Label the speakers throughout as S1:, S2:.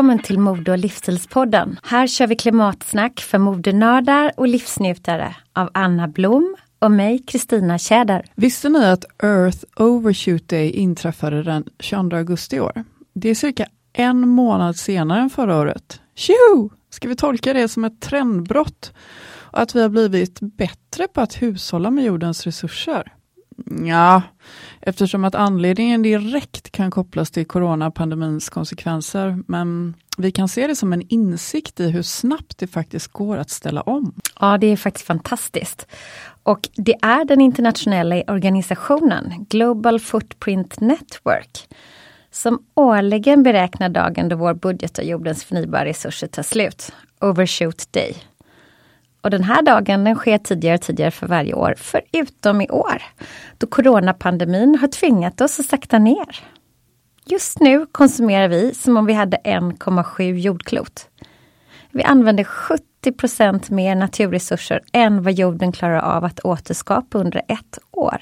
S1: Välkommen till Mode och livsstilspodden. Här kör vi klimatsnack för modenördar och livsnjutare av Anna Blom och mig, Kristina Tjäder.
S2: Visste ni att Earth Overshoot Day inträffade den 22 augusti i år? Det är cirka en månad senare än förra året. Tjoho! Ska vi tolka det som ett trendbrott? Och att vi har blivit bättre på att hushålla med jordens resurser? Ja, eftersom att anledningen direkt kan kopplas till coronapandemins konsekvenser, men vi kan se det som en insikt i hur snabbt det faktiskt går att ställa om.
S1: Ja, det är faktiskt fantastiskt. Och det är den internationella organisationen Global Footprint Network som årligen beräknar dagen då vår budget av jordens förnybara resurser tar slut, Overshoot Day. Och den här dagen den sker tidigare och tidigare för varje år, förutom i år, då coronapandemin har tvingat oss att sakta ner. Just nu konsumerar vi som om vi hade 1,7 jordklot. Vi använder 70% mer naturresurser än vad jorden klarar av att återskapa under ett år.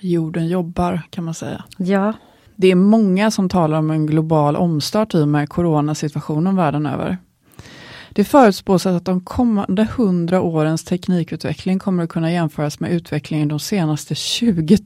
S2: Jorden jobbar kan man säga.
S1: Ja,
S2: Det är många som talar om en global omstart i och med coronasituationen världen över. Det förutspås att de kommande hundra årens teknikutveckling kommer att kunna jämföras med utvecklingen de senaste 20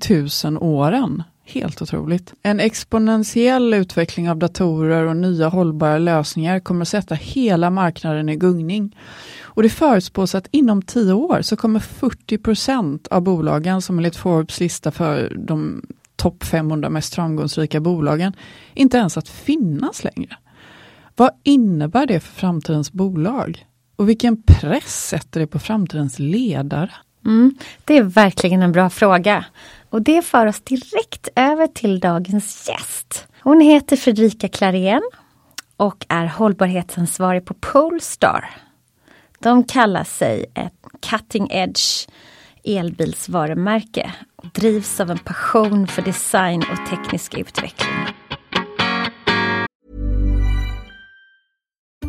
S2: 000 åren. Helt otroligt. En exponentiell utveckling av datorer och nya hållbara lösningar kommer att sätta hela marknaden i gungning. Och det förutspås att inom tio år så kommer 40% av bolagen som enligt Forbes lista för de topp 500 mest framgångsrika bolagen inte ens att finnas längre. Vad innebär det för framtidens bolag? Och vilken press sätter det på framtidens ledare?
S1: mm, det är verkligen en bra fråga. Och det för oss direkt över till dagens gäst. Hon heter Fredrika Klarén och är hållbarhetsansvarig på Polestar. De kallar sig ett cutting edge elbilsvarumärke och drivs av en passion för design och teknisk utveckling.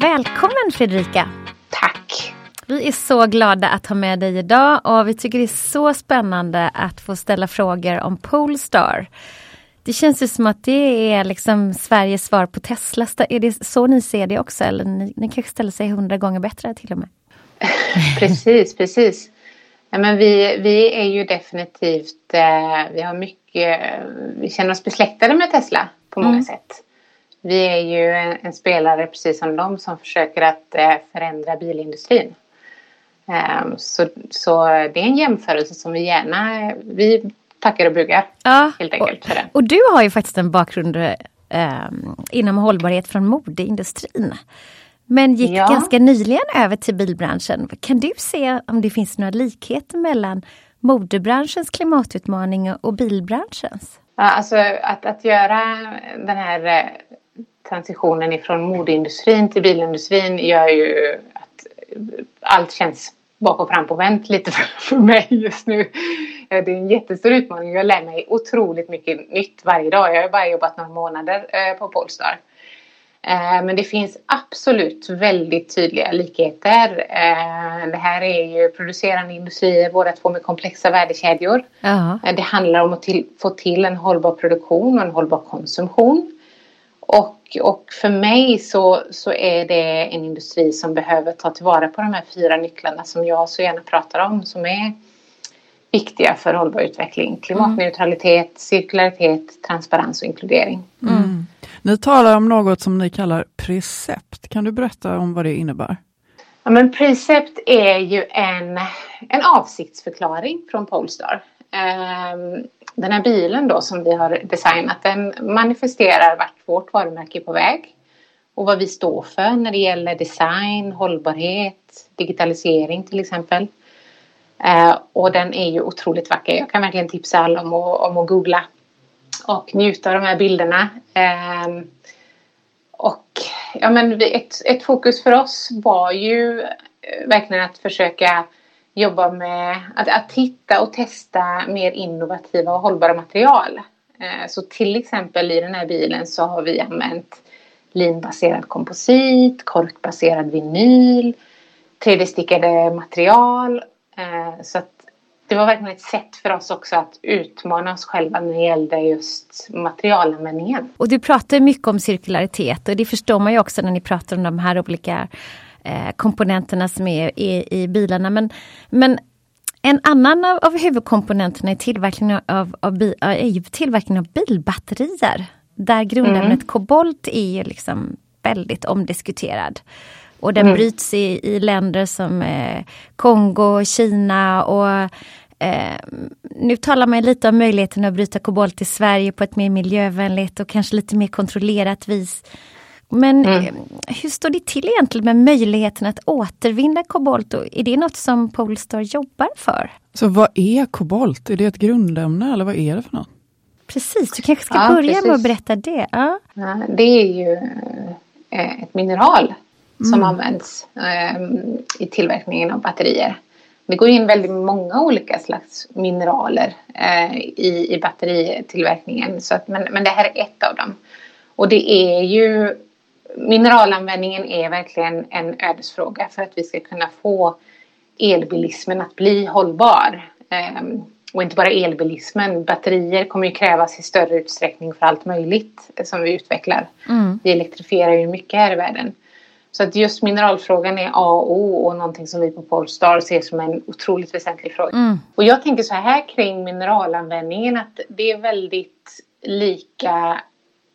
S1: Välkommen Fredrika!
S3: Tack!
S1: Vi är så glada att ha med dig idag och vi tycker det är så spännande att få ställa frågor om Polestar. Det känns ju som att det är liksom Sveriges svar på Tesla. Är det så ni ser det också? Eller ni, ni kanske ställer sig hundra gånger bättre till och med?
S3: precis, precis. Ja, men vi, vi är ju definitivt, eh, vi har mycket, vi känner oss besläktade med Tesla på många mm. sätt. Vi är ju en, en, spelare precis som de som försöker att eh, förändra bilindustrin. Um, så, så det är en jämförelse som vi gärna, vi tackar och bugar ja, helt enkelt för det.
S1: Och du har ju faktiskt en bakgrund eh, inom hållbarhet från modeindustrin. Men gick ja. ganska nyligen över till bilbranschen. Kan du se om det finns några likheter mellan modebranschens klimatutmaning och bilbranschens?
S3: Ja, alltså att, att göra den här eh, transitionen ifrån modeindustrin till bilindustrin gör ju att allt känns bak och fram på vänt lite för, mig just nu. Det är en jättestor utmaning. Jag lär mig otroligt mycket nytt varje dag. Jag har bara jobbat några månader eh, på Polestar. Eh, men det finns absolut väldigt tydliga likheter. Eh, det här är ju producerande industrier, båda två med komplexa värdekedjor. Uh-huh. Det handlar om att till, få till en hållbar produktion och en hållbar konsumtion. Och, och för mig så, så är det en industri som behöver ta tillvara på de här fyra nycklarna som jag så gärna pratar om som är viktiga för hållbar utveckling. Klimatneutralitet, mm. cirkularitet, transparens och inkludering.
S2: Mm. Mm. Ni talar om något som ni kallar Precept. Kan du berätta om vad det innebär?
S3: Ja, men Precept är ju en, en avsiktsförklaring från Polestar. Ehm, den här bilen då som vi har designat den manifesterar vart vårt varumärke är på väg och vad vi står för när det gäller design, hållbarhet, digitalisering till exempel. Eh, och den är ju otroligt vacker. Jag kan verkligen tipsa alla om att, om att googla och njuta av de här bilderna. Eh, och ja, men ett, ett fokus för oss var ju eh, verkligen att försöka jobba med att, att hitta och testa mer innovativa och hållbara material. Eh, så till exempel i den här bilen så har vi använt linbaserad komposit, korkbaserad vinyl, 3D-stickade material. Eh, så att det var verkligen ett sätt för oss också att utmana oss själva när det gällde just materialanvändningen.
S1: Och du pratar mycket om cirkularitet och det förstår man ju också när ni pratar om de här olika komponenterna som är i, i bilarna. Men, men en annan av, av huvudkomponenterna i tillverkningen av, av, bi, är tillverkningen av bilbatterier. Där grundämnet mm. kobolt är liksom väldigt omdiskuterad. Och den mm. bryts i, i länder som eh, Kongo, Kina och eh, nu talar man lite om möjligheten att bryta kobolt i Sverige på ett mer miljövänligt och kanske lite mer kontrollerat vis. Men mm. hur står det till egentligen med möjligheten att återvinna kobolt? Är det något som Polestar jobbar för?
S2: Så vad är kobolt? Är det ett grundämne eller vad är det för något?
S1: Precis, du kanske ska ja, börja precis. med att berätta det. Ja.
S3: ja det är ju eh, ett mineral mm. som används eh, i tillverkningen av batterier. Det går in väldigt många olika slags mineraler eh, i, i batteritillverkningen. Så att, men, men det här är ett av dem. Och det är ju mineralanvändningen är verkligen en ödesfråga för att vi ska kunna få elbilismen att bli hållbar. Um, och inte bara elbilismen, batterier kommer ju krävas i större utsträckning för allt möjligt som vi utvecklar. Mm. Vi elektrifierar ju mycket här i världen. Så att just mineralfrågan är A och O och någonting som vi på Polestar ser som en otroligt väsentlig fråga. Mm. Och jag tänker så här kring mineralanvändningen att det är väldigt lika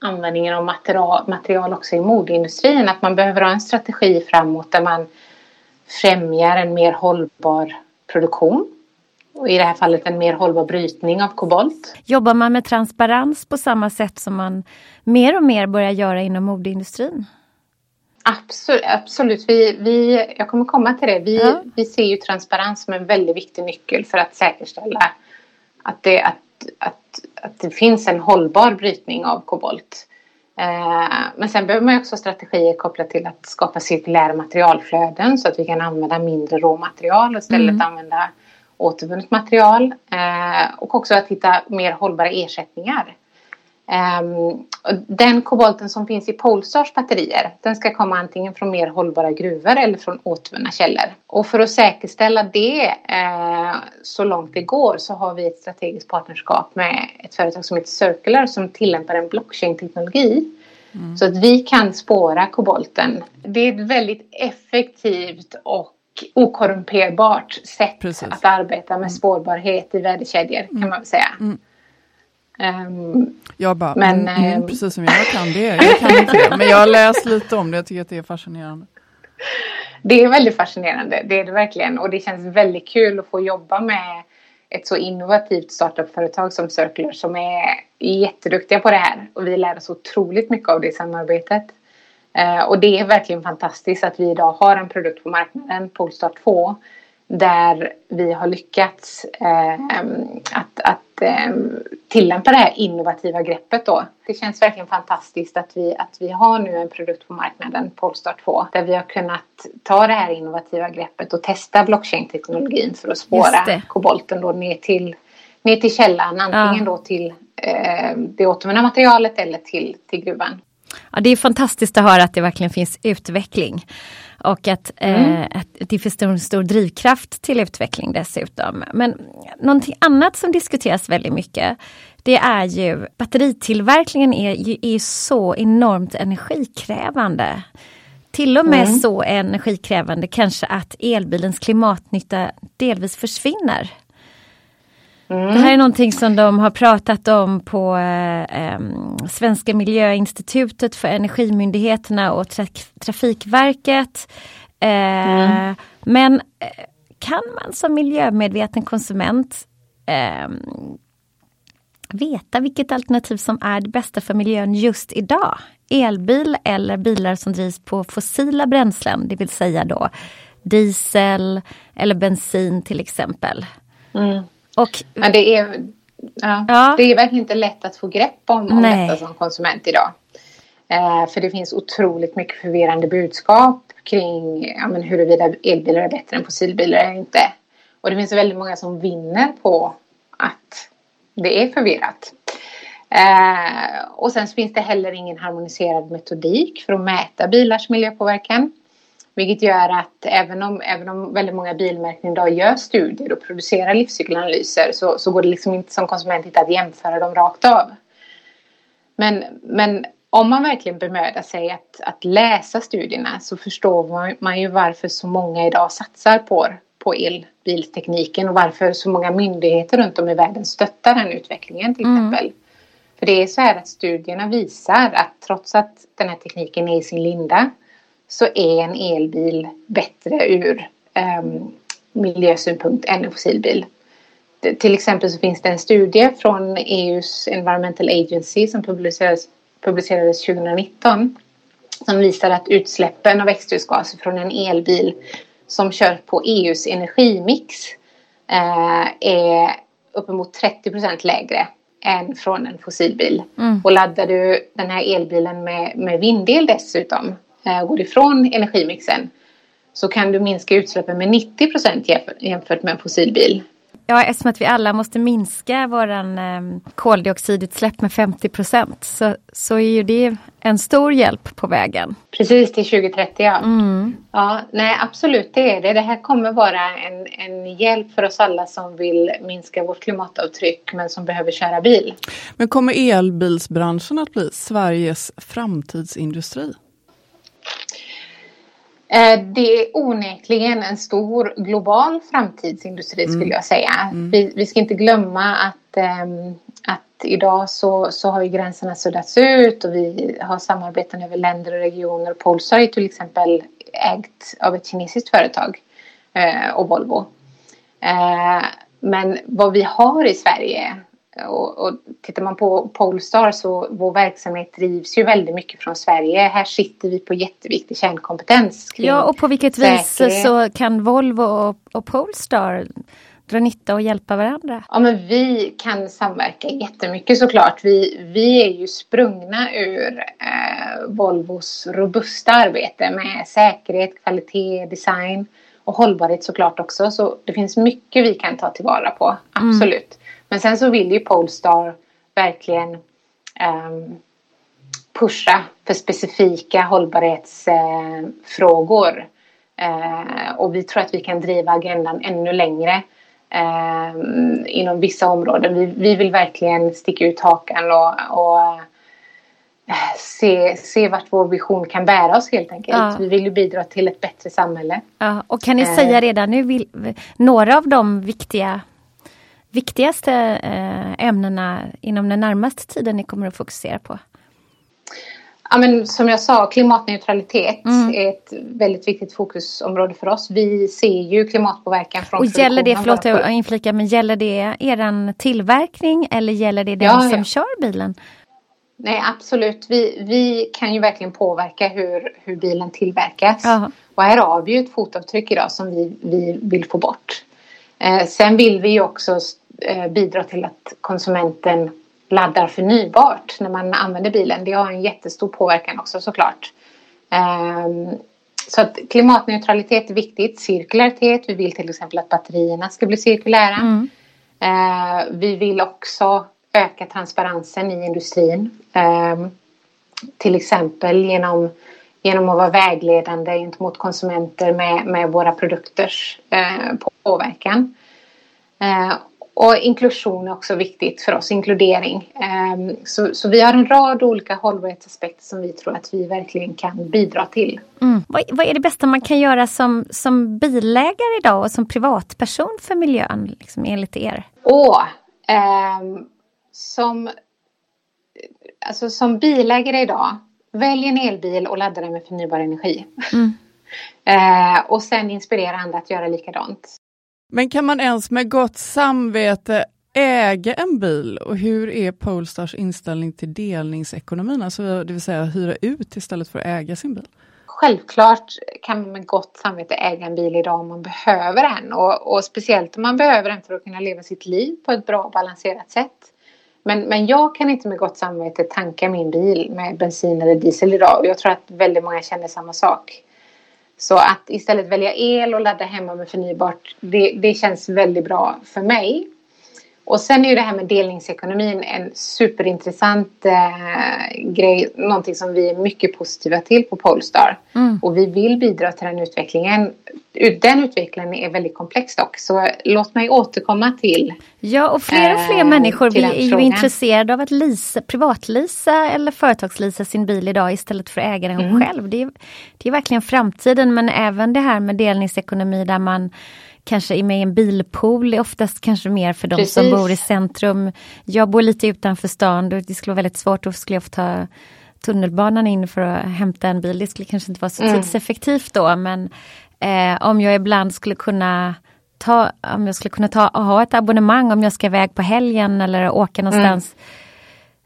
S3: användningen av material, material också i modeindustrin. Att man behöver ha en strategi framåt där man främjar en mer hållbar produktion. Och I det här fallet en mer hållbar brytning av kobolt.
S1: Jobbar man med transparens på samma sätt som man mer och mer börjar göra inom modeindustrin?
S3: Absolut. absolut. Vi, vi, jag kommer komma till det. Vi, ja. vi ser ju transparens som en väldigt viktig nyckel för att säkerställa att det, att, att, att det finns en hållbar brytning av kobolt. Eh, men sen behöver man också strategier kopplat till att skapa cirkulära materialflöden så att vi kan använda mindre råmaterial och istället mm. använda återvunnet material. Eh, och också att hitta mer hållbara ersättningar. Um, den kobolten som finns i Polestars batterier den ska komma antingen från mer hållbara gruvor eller från återvunna källor. Och för att säkerställa det uh, så långt det går så har vi ett strategiskt partnerskap med ett företag som heter Circular som tillämpar en blockchain-teknologi. Mm. Så att vi kan spåra kobolten. Det är ett väldigt effektivt och okorrumperbart sätt Precis. att arbeta med mm. spårbarhet i värdekedjor kan man väl säga. Mm.
S2: Um, jag bara, men, mm, mm, precis som jag kan det. Jag kan inte det. Men jag har läst lite om det, jag tycker att det är fascinerande.
S3: Det är väldigt fascinerande, det är det verkligen. Och det känns väldigt kul att få jobba med ett så innovativt startupföretag som Circular som är jätteduktiga på det här. Och vi lär oss otroligt mycket av det samarbetet. Uh, och det är verkligen fantastiskt att vi idag har en produkt på marknaden, Polestar 2, där vi har lyckats eh, att, att eh, tillämpa det här innovativa greppet då. Det känns verkligen fantastiskt att vi, att vi har nu en produkt på marknaden, Polestar 2, där vi har kunnat ta det här innovativa greppet och testa blockchain-teknologin för att spåra kobolten då ner till, ner till källan, antingen ja. då till eh, det återvunna materialet eller till, till gruvan.
S1: Ja, det är fantastiskt att höra att det verkligen finns utveckling. Och att, mm. eh, att det finns en stor drivkraft till utveckling dessutom. Men någonting annat som diskuteras väldigt mycket det är ju batteritillverkningen är ju är så enormt energikrävande. Till och med mm. så energikrävande kanske att elbilens klimatnytta delvis försvinner. Mm. Det här är någonting som de har pratat om på eh, Svenska miljöinstitutet för Energimyndigheterna och tra Trafikverket. Eh, mm. Men eh, kan man som miljömedveten konsument eh, veta vilket alternativ som är det bästa för miljön just idag? Elbil eller bilar som drivs på fossila bränslen, det vill säga då diesel eller bensin till exempel.
S3: Mm. Och, ja, det, är, ja, ja. det är verkligen inte lätt att få grepp om, om detta som konsument idag. Eh, för det finns otroligt mycket förvirrande budskap kring ja, men huruvida elbilar är bättre än fossilbilar eller inte. Och det finns väldigt många som vinner på att det är förvirrat. Eh, och sen finns det heller ingen harmoniserad metodik för att mäta bilars miljöpåverkan. Vilket gör att även om, även om väldigt många bilmärken idag gör studier och producerar livscykelanalyser så, så går det liksom inte som konsument inte att jämföra dem rakt av. Men, men om man verkligen bemödar sig att, att läsa studierna så förstår man, man ju varför så många idag satsar på, på elbilstekniken och varför så många myndigheter runt om i världen stöttar den utvecklingen till mm. exempel. För det är så här att studierna visar att trots att den här tekniken är i sin linda så är en elbil bättre ur um, miljösynpunkt än en fossilbil. Det, till exempel så finns det en studie från EUs Environmental Agency som publicerades, publicerades 2019 som visar att utsläppen av växthusgaser från en elbil som kör på EUs energimix eh, är uppemot 30 procent lägre än från en fossilbil.
S1: Mm.
S3: Och laddar du den här elbilen med, med vindel dessutom, eh, går ifrån energimixen, så kan du minska utsläppen med 90 procent jämfört med en fossilbil.
S1: Ja, eftersom att vi alla måste minska våran eh, koldioxidutsläpp med 50 procent så, så är ju det en stor hjälp på vägen.
S3: Precis, till 2030 ja.
S1: Mm.
S3: Ja, nej absolut det är det. Det här kommer vara en, en hjälp för oss alla som vill minska vårt klimatavtryck men som behöver köra bil.
S2: Men kommer elbilsbranschen att bli Sveriges framtidsindustri?
S3: Eh, Det är onekligen en stor global framtidsindustri skulle jag säga. Vi, vi ska inte glömma att, ehm, att idag så, så har ju gränserna suddats ut och vi har samarbeten över länder och regioner. Polestar är till exempel ägt av ett kinesiskt företag eh, och Volvo. Eh, Men vad vi har i Sverige och, och tittar man på Polestar så vår verksamhet drivs ju väldigt mycket från Sverige. Här sitter vi på jätteviktig kärnkompetens.
S1: Ja, och på vilket vis så kan Volvo och, och Polestar dra nytta och hjälpa varandra?
S3: Ja, men vi kan samverka jättemycket såklart. Vi, vi är ju sprungna ur eh, Volvos robusta arbete med säkerhet, kvalitet, design och hållbarhet såklart också. Så det finns mycket vi kan ta tillvara på, absolut. Men sen så vill ju Polestar verkligen ehm, pusha för specifika hållbarhetsfrågor. Eh, frågor. eh, och vi tror att vi kan driva agendan ännu längre eh, inom vissa områden. Vi, vi vill verkligen sticka ut hakan och, och eh, se, se vart vår vision kan bära oss helt enkelt.
S1: Ja.
S3: Vi vill ju bidra till ett bättre samhälle.
S1: Ja, och kan ni
S3: Eh.
S1: säga redan nu några av de viktiga viktigaste eh, ämnena inom den närmaste tiden ni kommer att fokusera på?
S3: Ja, men som jag sa, klimatneutralitet
S1: Mm.
S3: är ett väldigt viktigt fokusområde för oss. Vi ser ju klimatpåverkan från
S1: Och gäller det, förlåt jag inflika, men gäller det eran tillverkning eller gäller det den
S3: Ja,
S1: som
S3: ja.
S1: kör bilen?
S3: Nej, absolut. Vi, vi kan ju verkligen påverka hur, hur bilen tillverkas.
S1: Ja.
S3: Och här har vi ju ett fotavtryck idag som vi, vi vill få bort. Eh, sen vill vi ju också bidra till att konsumenten laddar förnybart när man använder bilen. Det har en jättestor påverkan också såklart. Ehm, så att klimatneutralitet är viktigt. Cirkularitet. Vi vill till exempel att batterierna ska bli cirkulära.
S1: Mm.
S3: Eh, vi vill också öka transparensen i industrin. Eh, till exempel genom, genom att vara vägledande gentemot konsumenter med, med våra produkters eh, påverkan. Eh, och inklusion är också viktigt för oss, inkludering. Eh, så, så vi har en rad olika hållbarhetsaspekter som vi tror att vi verkligen kan bidra till.
S1: Mm. Vad, vad är det bästa man kan göra som, som bilägare idag och som privatperson för miljön, liksom, enligt er?
S3: Och ehm, som, alltså, som bilägare idag, välj en elbil och ladda den med förnybar energi.
S1: Mm.
S3: Eh, och sen inspirera andra att göra likadant.
S2: Men kan man ens med gott samvete äga en bil och hur är Polestars inställning till delningsekonomin, alltså det vill säga hyra ut istället för att äga sin bil?
S3: Självklart kan man med gott samvete äga en bil idag om man behöver en. Och, och speciellt om man behöver den för att kunna leva sitt liv på ett bra och balanserat sätt. Men, men jag kan inte med gott samvete tanka min bil med bensin eller diesel idag. Och jag tror att väldigt många känner samma sak. Så att istället välja el och ladda hemma med förnybart, det, det känns väldigt bra för mig. Och sen är ju det här med delningsekonomin en superintressant eh, grej. Någonting som vi är mycket positiva till på Polestar.
S1: Mm.
S3: Och vi vill bidra till den utvecklingen. Den utvecklingen är väldigt komplex dock. Så låt mig återkomma till
S1: Ja, och fler och fler
S3: Eh,
S1: människor vi är ju intresserade av att leasa, privatlisa eller företagslisa sin bil idag istället för att äga den
S3: Mm.
S1: själv. Det är, det är verkligen framtiden men även det här med delningsekonomi där man kanske är med i en bilpool är oftast kanske mer för de som bor i centrum. Jag bor lite utanför stan, det skulle vara väldigt svårt, då skulle jag få ta tunnelbanan in för att hämta en bil. Det skulle kanske inte vara så
S3: Mm.
S1: tidseffektivt då men eh, om jag ibland skulle kunna ta, om jag skulle kunna ta, ha ett abonnemang om jag ska iväg på helgen eller åka någonstans.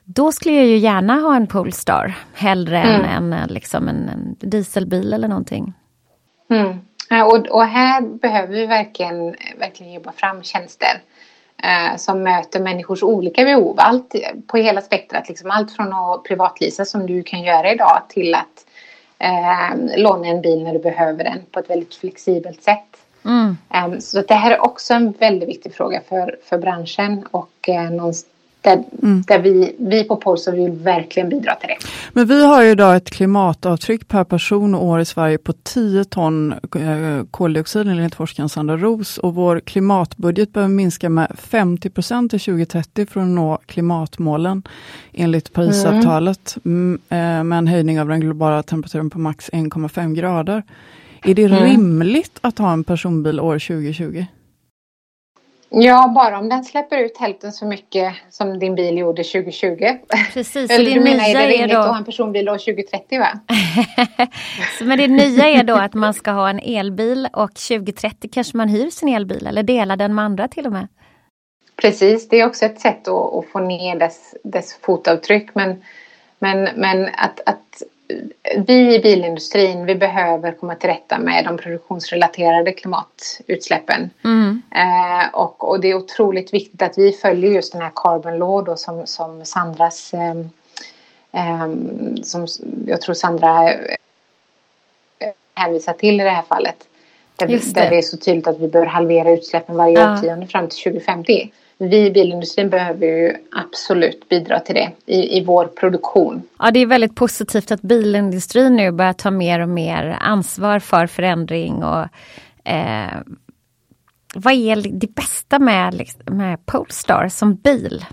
S1: Då skulle jag ju gärna ha en Polestar hellre
S3: Mm.
S1: än en, liksom en, en dieselbil eller någonting.
S3: Mm. Ja, Och, och här behöver vi verkligen, verkligen jobba fram tjänster eh, som möter människors olika behov. Allt på hela spektrat, liksom allt från att privatlisa som du kan göra idag till att eh, låna en bil när du behöver den på ett väldigt flexibelt sätt.
S1: Mm.
S3: Eh, så det här är också en väldigt viktig fråga för, för branschen och eh, någonstans där, där vi, vi på Polestar vill verkligen bidra till det.
S2: Men vi har ju idag ett klimatavtryck per person och år i Sverige på 10 ton eh, koldioxid enligt forskaren Sandra Ros och vår klimatbudget behöver minska med 50 procent till 2030 för att nå klimatmålen enligt Parisavtalet mm. eh, med en höjning av den globala temperaturen på max 1,5 grader. Är det
S3: Mm.
S2: rimligt att ha en personbil år 2020?
S3: Ja, bara om den släpper ut hälften så mycket som din bil gjorde 2020.
S1: Precis,
S3: Eller du menar, är det
S1: är
S3: rimligt
S1: då-
S3: att ha en personbil år 2030 va?
S1: Men det nya är då att man ska ha en elbil och 2030 kanske man hyr sin elbil eller delar den med andra till och med.
S3: Precis, det är också ett sätt att, att få ner dess, dess fotavtryck. Men, men, men att, att vi i bilindustrin, vi behöver komma till rätta med de produktionsrelaterade klimatutsläppen.
S1: Mm.
S3: Eh, och, och det är otroligt viktigt att vi följer just den här carbon law då, som, som Sandras, ehm, ehm, som jag tror Sandra eh, hänvisar till i det här fallet. Där,
S1: det.
S3: där det är så tydligt att vi bör halvera utsläppen varje
S1: Ja.
S3: årtionde fram till 2050. Vi i bilindustrin behöver ju absolut bidra till det i, i vår produktion.
S1: Ja, det är väldigt positivt att bilindustrin nu börjar ta mer och mer ansvar för förändring och eh, vad är det bästa med, liksom- med Polestar som bil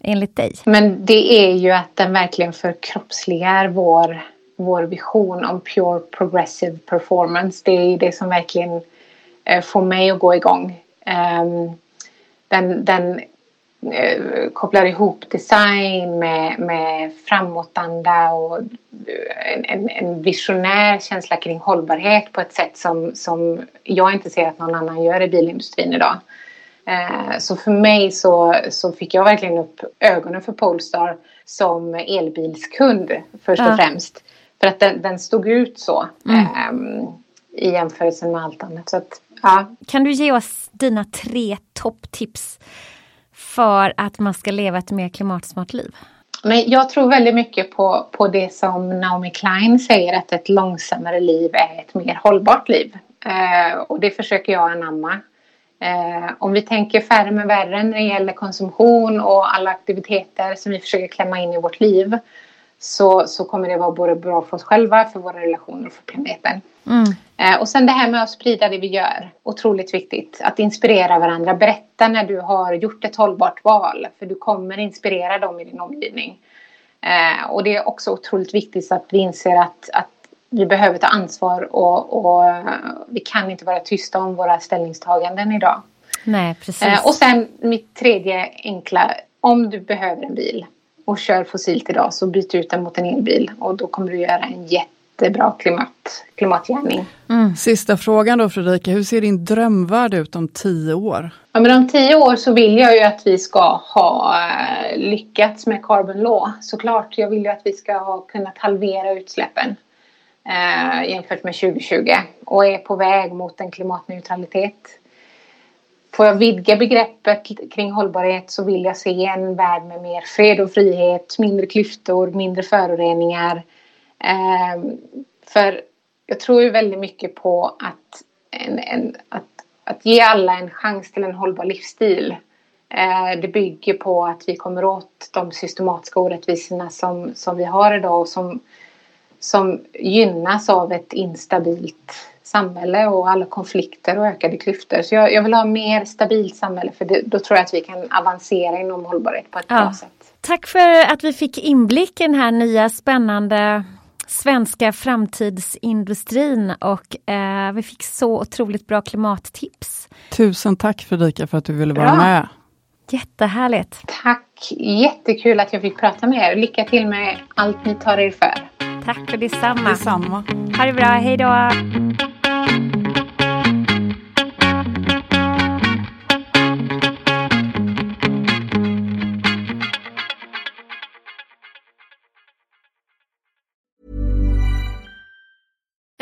S1: enligt dig?
S3: Men det är ju att den verkligen förkroppsligar vår, vår vision om pure progressive performance. Det är det som verkligen eh, får mig att gå igång. Ehm, den den eh, kopplar ihop design med, med framåtanda och eh, en, en, en visionär känsla kring hållbarhet på ett sätt som, som jag inte ser att någon annan gör i bilindustrin idag. Eh, Så för mig så, så fick jag verkligen upp ögonen för Polestar som elbilskund först
S1: Ja.
S3: och främst. För att den, den stod ut så
S1: Mm.
S3: ehm, i jämförelse med allt annat. Så att, ja.
S1: Kan du ge oss dina tre topptips för att man ska leva ett mer klimatsmart liv?
S3: Men jag tror väldigt mycket på, på det som Naomi Klein säger att ett långsammare liv är ett mer hållbart liv. Eh, och det försöker jag anamma. Eh, om vi tänker färre men värre när det gäller konsumtion och alla aktiviteter som vi försöker klämma in i vårt liv så, så kommer det vara både bra för oss själva, för våra relationer och för planeten.
S1: Mm.
S3: Eh, och sen det här med att sprida det vi gör. Otroligt viktigt. Att inspirera varandra. Berätta när du har gjort ett hållbart val. För du kommer inspirera dem i din omgivning. Eh, och det är också otroligt viktigt så att vi inser att, att vi behöver ta ansvar och, och vi kan inte vara tysta om våra ställningstaganden idag.
S1: Nej, precis.
S3: Eh, och sen mitt tredje enkla. Om du behöver en bil och kör fossilt idag så byt ut den mot en elbil. Och då kommer du göra en jättebra klimat, klimatgärning.
S2: Sista frågan då Fredrika, hur ser din drömvärld ut om tio år?
S3: Ja, men om tio år så vill jag ju att vi ska ha eh, lyckats med Carbon Law. Såklart, jag vill ju att vi ska ha kunnat halvera utsläppen eh, jämfört med 2020 och är på väg mot en klimatneutralitet. Får jag vidga begreppet kring hållbarhet så vill jag se en värld med mer fred och frihet, mindre klyftor, mindre föroreningar. Ehm, för jag tror ju väldigt mycket på att, en, en, att, att ge alla en chans till en hållbar livsstil. Ehm, det bygger på att vi kommer åt de systematiska orättvisorna som, som vi har idag och som, som gynnas av ett instabilt samhälle och alla konflikter och ökade klyftor. Så jag, jag vill ha mer stabilt samhälle för det, då tror jag att vi kan avancera inom hållbarhet på ett
S1: Ja.
S3: bra sätt.
S1: Tack för att vi fick inblick i den här nya spännande svenska framtidsindustrin och eh, vi fick så otroligt bra klimattips.
S2: Tusen tack Fredrika för att du ville vara
S3: Bra.
S2: med.
S1: Jättehärligt.
S3: Tack! Jättekul att jag fick prata med er. Lycka till med allt ni tar er för.
S1: Tack och detsamma.
S2: Detsamma.
S1: Ha det bra, hej då!